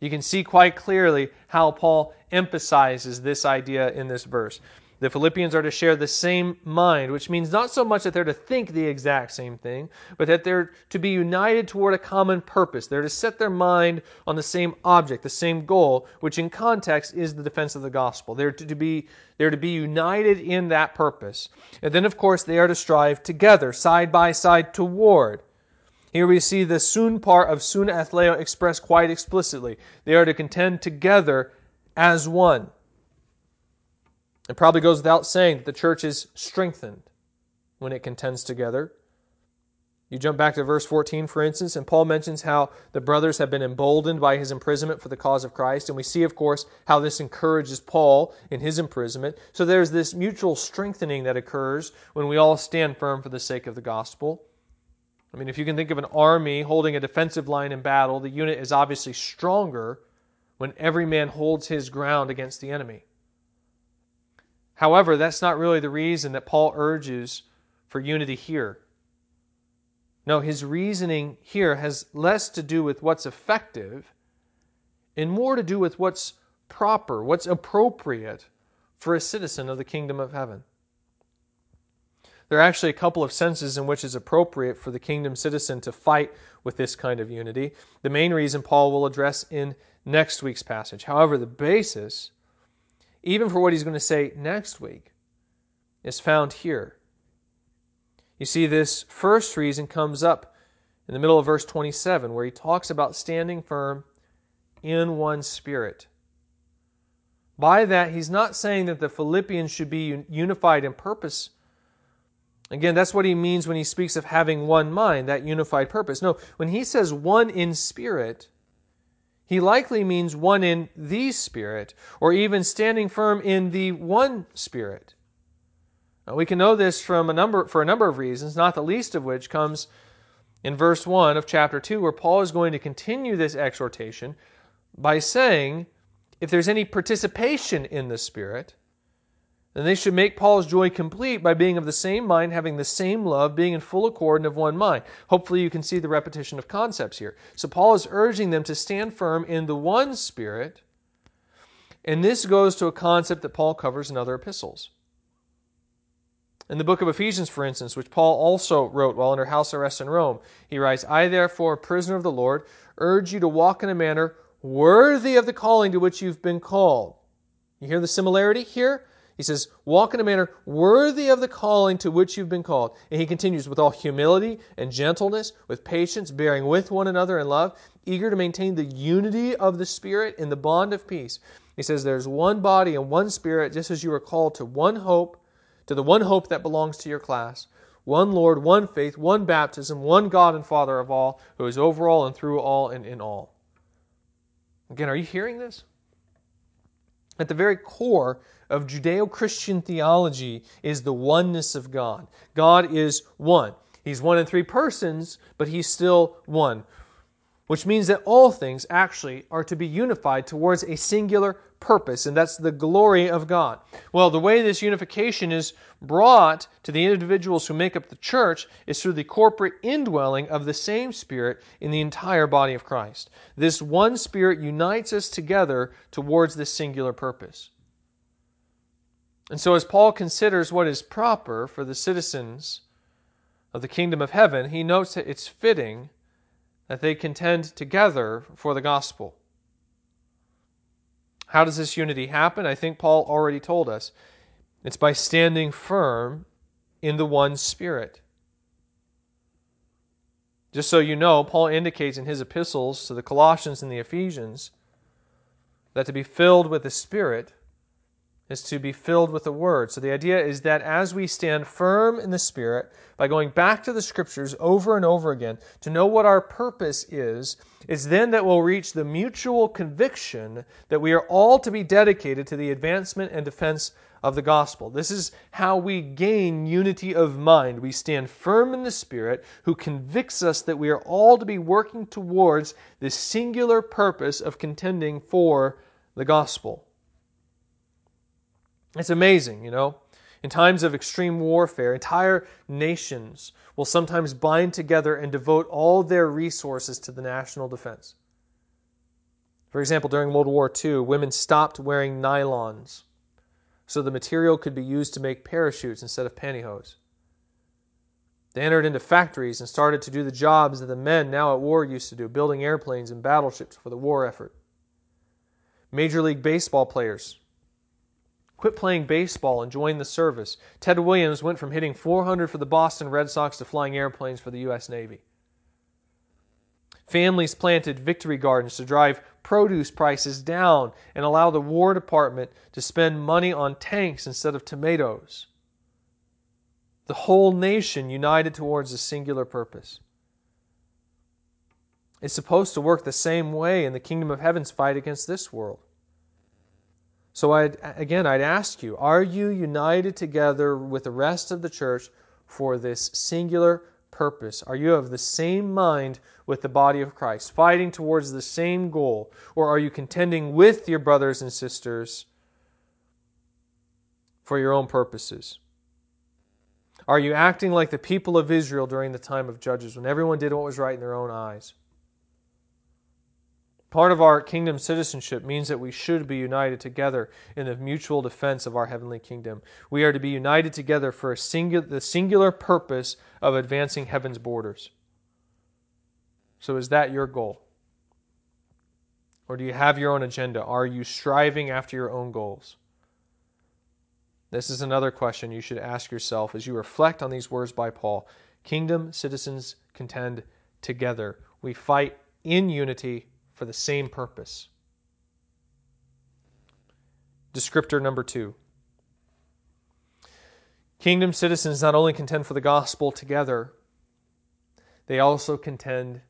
You can see quite clearly how Paul emphasizes this idea in this verse. The Philippians are to share the same mind, which means not so much that they're to think the exact same thing, but that they're to be united toward a common purpose. They're to set their mind on the same object, the same goal, which in context is the defense of the gospel. They're to be, they're to be united in that purpose. And then, of course, they are to strive together, side by side, toward. Here we see the soon part of sunathleo expressed quite explicitly. They are to contend together as one. It probably goes without saying that the church is strengthened when it contends together. You jump back to verse 14, for instance, and Paul mentions how the brothers have been emboldened by his imprisonment for the cause of Christ. And we see, of course, how this encourages Paul in his imprisonment. So there's this mutual strengthening that occurs when we all stand firm for the sake of the gospel. I mean, if you can think of an army holding a defensive line in battle, the unit is obviously stronger when every man holds his ground against the enemy. However, that's not really the reason that Paul urges for unity here. No, his reasoning here has less to do with what's effective and more to do with what's proper, what's appropriate for a citizen of the kingdom of heaven. There are actually a couple of senses in which it's appropriate for the kingdom citizen to fight with this kind of unity. The main reason Paul will address in next week's passage. However, the basis even for what he's going to say next week, is found here. You see, this first reason comes up in the middle of verse 27, where he talks about standing firm in one spirit. By that, he's not saying that the Philippians should be unified in purpose. Again, that's what he means when he speaks of having one mind, that unified purpose. No, when he says one in spirit, he likely means one in the Spirit, or even standing firm in the one Spirit. Now, we can know this from a number, for a number of reasons, not the least of which comes in verse 1 of chapter 2, where Paul is going to continue this exhortation by saying, if there's any participation in the Spirit, then they should make Paul's joy complete by being of the same mind, having the same love, being in full accord and of one mind. Hopefully, you can see the repetition of concepts here. So, Paul is urging them to stand firm in the one Spirit, and this goes to a concept that Paul covers in other epistles. In the book of Ephesians, for instance, which Paul also wrote while under house arrest in Rome, he writes, I, therefore, prisoner of the Lord, urge you to walk in a manner worthy of the calling to which you've been called. You hear the similarity here? He says, Walk in a manner worthy of the calling to which you've been called. And he continues, with all humility and gentleness, with patience, bearing with one another in love, eager to maintain the unity of the Spirit in the bond of peace. He says, There's one body and one Spirit, just as you are called to one hope, to the one hope that belongs to your class. One Lord, one faith, one baptism, one God and Father of all, who is over all and through all and in all. Again, are you hearing this? At the very core of Judeo Christian theology is the oneness of God. God is one. He's one in three persons, but He's still one, which means that all things actually are to be unified towards a singular purpose, and that's the glory of God. Well, the way this unification is brought to the individuals who make up the church is through the corporate indwelling of the same Spirit in the entire body of Christ. This one Spirit unites us together towards this singular purpose. And so, as Paul considers what is proper for the citizens of the kingdom of heaven, he notes that it's fitting that they contend together for the gospel. How does this unity happen? I think Paul already told us. It's by standing firm in the one Spirit. Just so you know, Paul indicates in his epistles to the Colossians and the Ephesians that to be filled with the Spirit is to be filled with the Word. So the idea is that as we stand firm in the Spirit, by going back to the Scriptures over and over again to know what our purpose is, it's then that we'll reach the mutual conviction that we are all to be dedicated to the advancement and defense of the gospel. This is how we gain unity of mind. We stand firm in the Spirit, who convicts us that we are all to be working towards this singular purpose of contending for the gospel. It's amazing, you know. In times of extreme warfare, entire nations will sometimes bind together and devote all their resources to the national defense. For example, during World War II, women stopped wearing nylons so the material could be used to make parachutes instead of pantyhose. They entered into factories and started to do the jobs that the men now at war used to do, building airplanes and battleships for the war effort. Major League Baseball players quit playing baseball and joined the service. Ted Williams went from hitting 400 for the Boston Red Sox to flying airplanes for the U.S. Navy. Families planted victory gardens to drive produce prices down and allow the War Department to spend money on tanks instead of tomatoes. The whole nation united towards a singular purpose. It's supposed to work the same way in the kingdom of heaven's fight against this world. So I'd, again, I'd ask you, are you united together with the rest of the church for this singular purpose? Are you of the same mind with the body of Christ, fighting towards the same goal? Or are you contending with your brothers and sisters for your own purposes? Are you acting like the people of Israel during the time of Judges when everyone did what was right in their own eyes? Part of our kingdom citizenship means that we should be united together in the mutual defense of our heavenly kingdom. We are to be united together for a singular, the singular purpose of advancing heaven's borders. So, is that your goal? Or do you have your own agenda? Are you striving after your own goals? This is another question you should ask yourself as you reflect on these words by Paul. Kingdom citizens contend together. We fight in unity for the same purpose. Descriptor number two Kingdom citizens not only contend for the gospel together, they also contend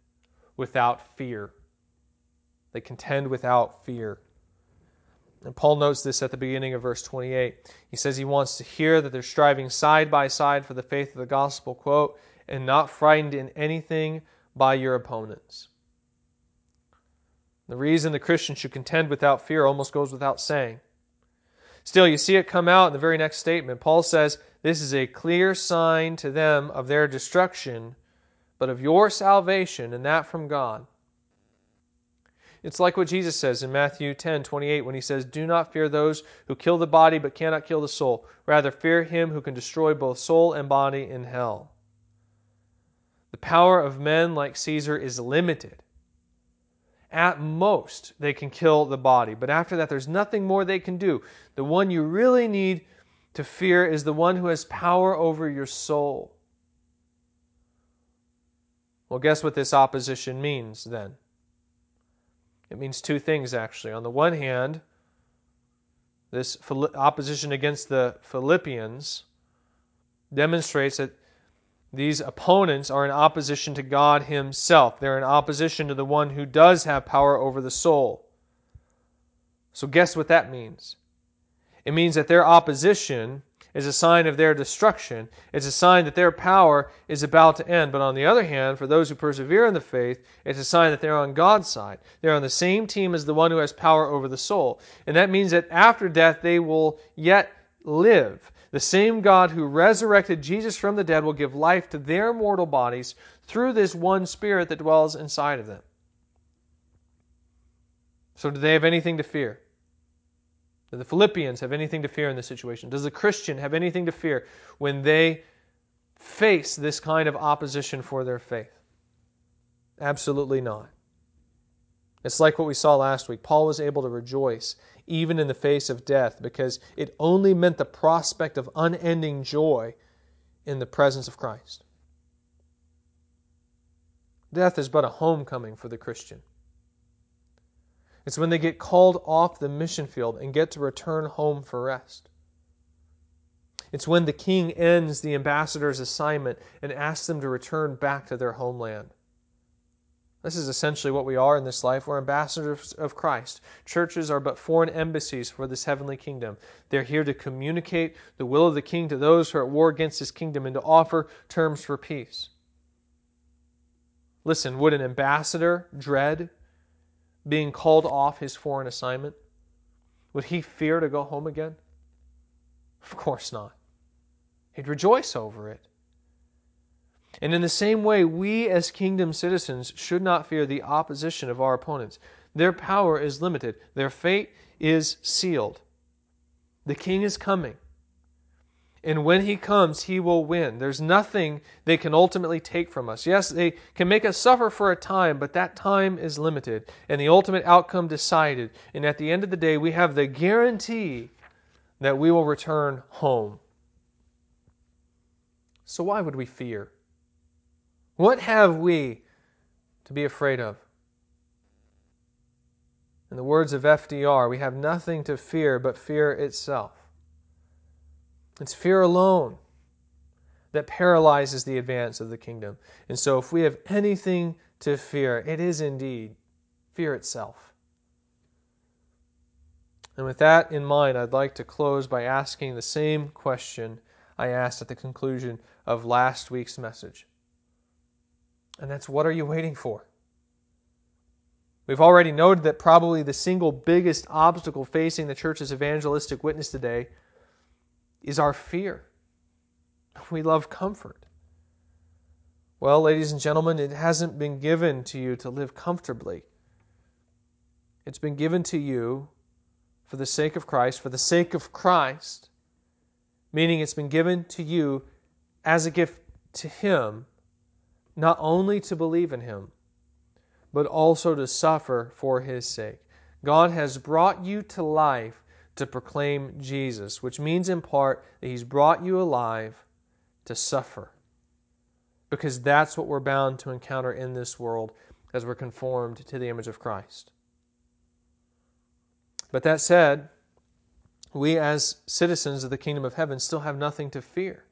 without fear. They contend without fear. And Paul notes this at the beginning of verse 28. He says he wants to hear that they're striving side by side for the faith of the gospel, quote, and not frightened in anything by your opponents. The reason the Christian should contend without fear almost goes without saying. Still, you see it come out in the very next statement. Paul says, This is a clear sign to them of their destruction, but of your salvation, and that from God. It's like what Jesus says in Matthew 10 28 when he says, Do not fear those who kill the body but cannot kill the soul. Rather, fear him who can destroy both soul and body in hell. The power of men like Caesar is limited. At most, they can kill the body. But after that, there's nothing more they can do. The one you really need to fear is the one who has power over your soul. Well, guess what this opposition means then? It means two things, actually. On the one hand, this opposition against the Philippians demonstrates that these opponents are in opposition to God Himself. They're in opposition to the one who does have power over the soul. So, guess what that means? It means that their opposition is a sign of their destruction. It's a sign that their power is about to end. But on the other hand, for those who persevere in the faith, it's a sign that they're on God's side. They're on the same team as the one who has power over the soul. And that means that after death, they will yet live. The same God who resurrected Jesus from the dead will give life to their mortal bodies through this one Spirit that dwells inside of them. So, do they have anything to fear? Do the Philippians have anything to fear in this situation? Does the Christian have anything to fear when they face this kind of opposition for their faith? Absolutely not. It's like what we saw last week. Paul was able to rejoice even in the face of death, because it only meant the prospect of unending joy in the presence of Christ. Death is but a homecoming for the Christian. It's when they get called off the mission field and get to return home for rest. It's when the king ends the ambassador's assignment and asks them to return back to their homeland. This is essentially what we are in this life. We're ambassadors of Christ. Churches are but foreign embassies for this heavenly kingdom. They're here to communicate the will of the king to those who are at war against his kingdom and to offer terms for peace. Listen, would an ambassador dread being called off his foreign assignment? Would he fear to go home again? Of course not. He'd rejoice over it. And in the same way, we as kingdom citizens should not fear the opposition of our opponents. Their power is limited, their fate is sealed. The king is coming. And when he comes, he will win. There's nothing they can ultimately take from us. Yes, they can make us suffer for a time, but that time is limited and the ultimate outcome decided. And at the end of the day, we have the guarantee that we will return home. So why would we fear? What have we to be afraid of? In the words of FDR, we have nothing to fear but fear itself. It's fear alone that paralyzes the advance of the kingdom. And so, if we have anything to fear, it is indeed fear itself. And with that in mind, I'd like to close by asking the same question I asked at the conclusion of last week's message. And that's what are you waiting for? We've already noted that probably the single biggest obstacle facing the church's evangelistic witness today is our fear. We love comfort. Well, ladies and gentlemen, it hasn't been given to you to live comfortably. It's been given to you for the sake of Christ, for the sake of Christ, meaning it's been given to you as a gift to Him, not only to believe in Him, but also to suffer for His sake. God has brought you to life to proclaim Jesus, which means in part that He's brought you alive to suffer. Because that's what we're bound to encounter in this world as we're conformed to the image of Christ. But that said, we as citizens of the kingdom of heaven still have nothing to fear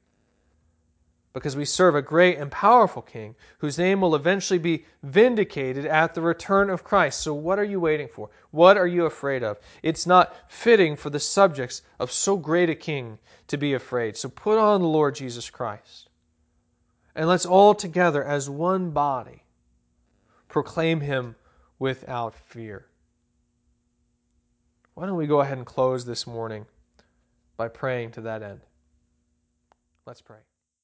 because we serve a great and powerful King whose name will eventually be vindicated at the return of Christ. So, what are you waiting for? What are you afraid of? It's not fitting for the subjects of so great a King to be afraid. So, put on the Lord Jesus Christ. And let's all together, as one body, proclaim him without fear. Why don't we go ahead and close this morning by praying to that end? Let's pray.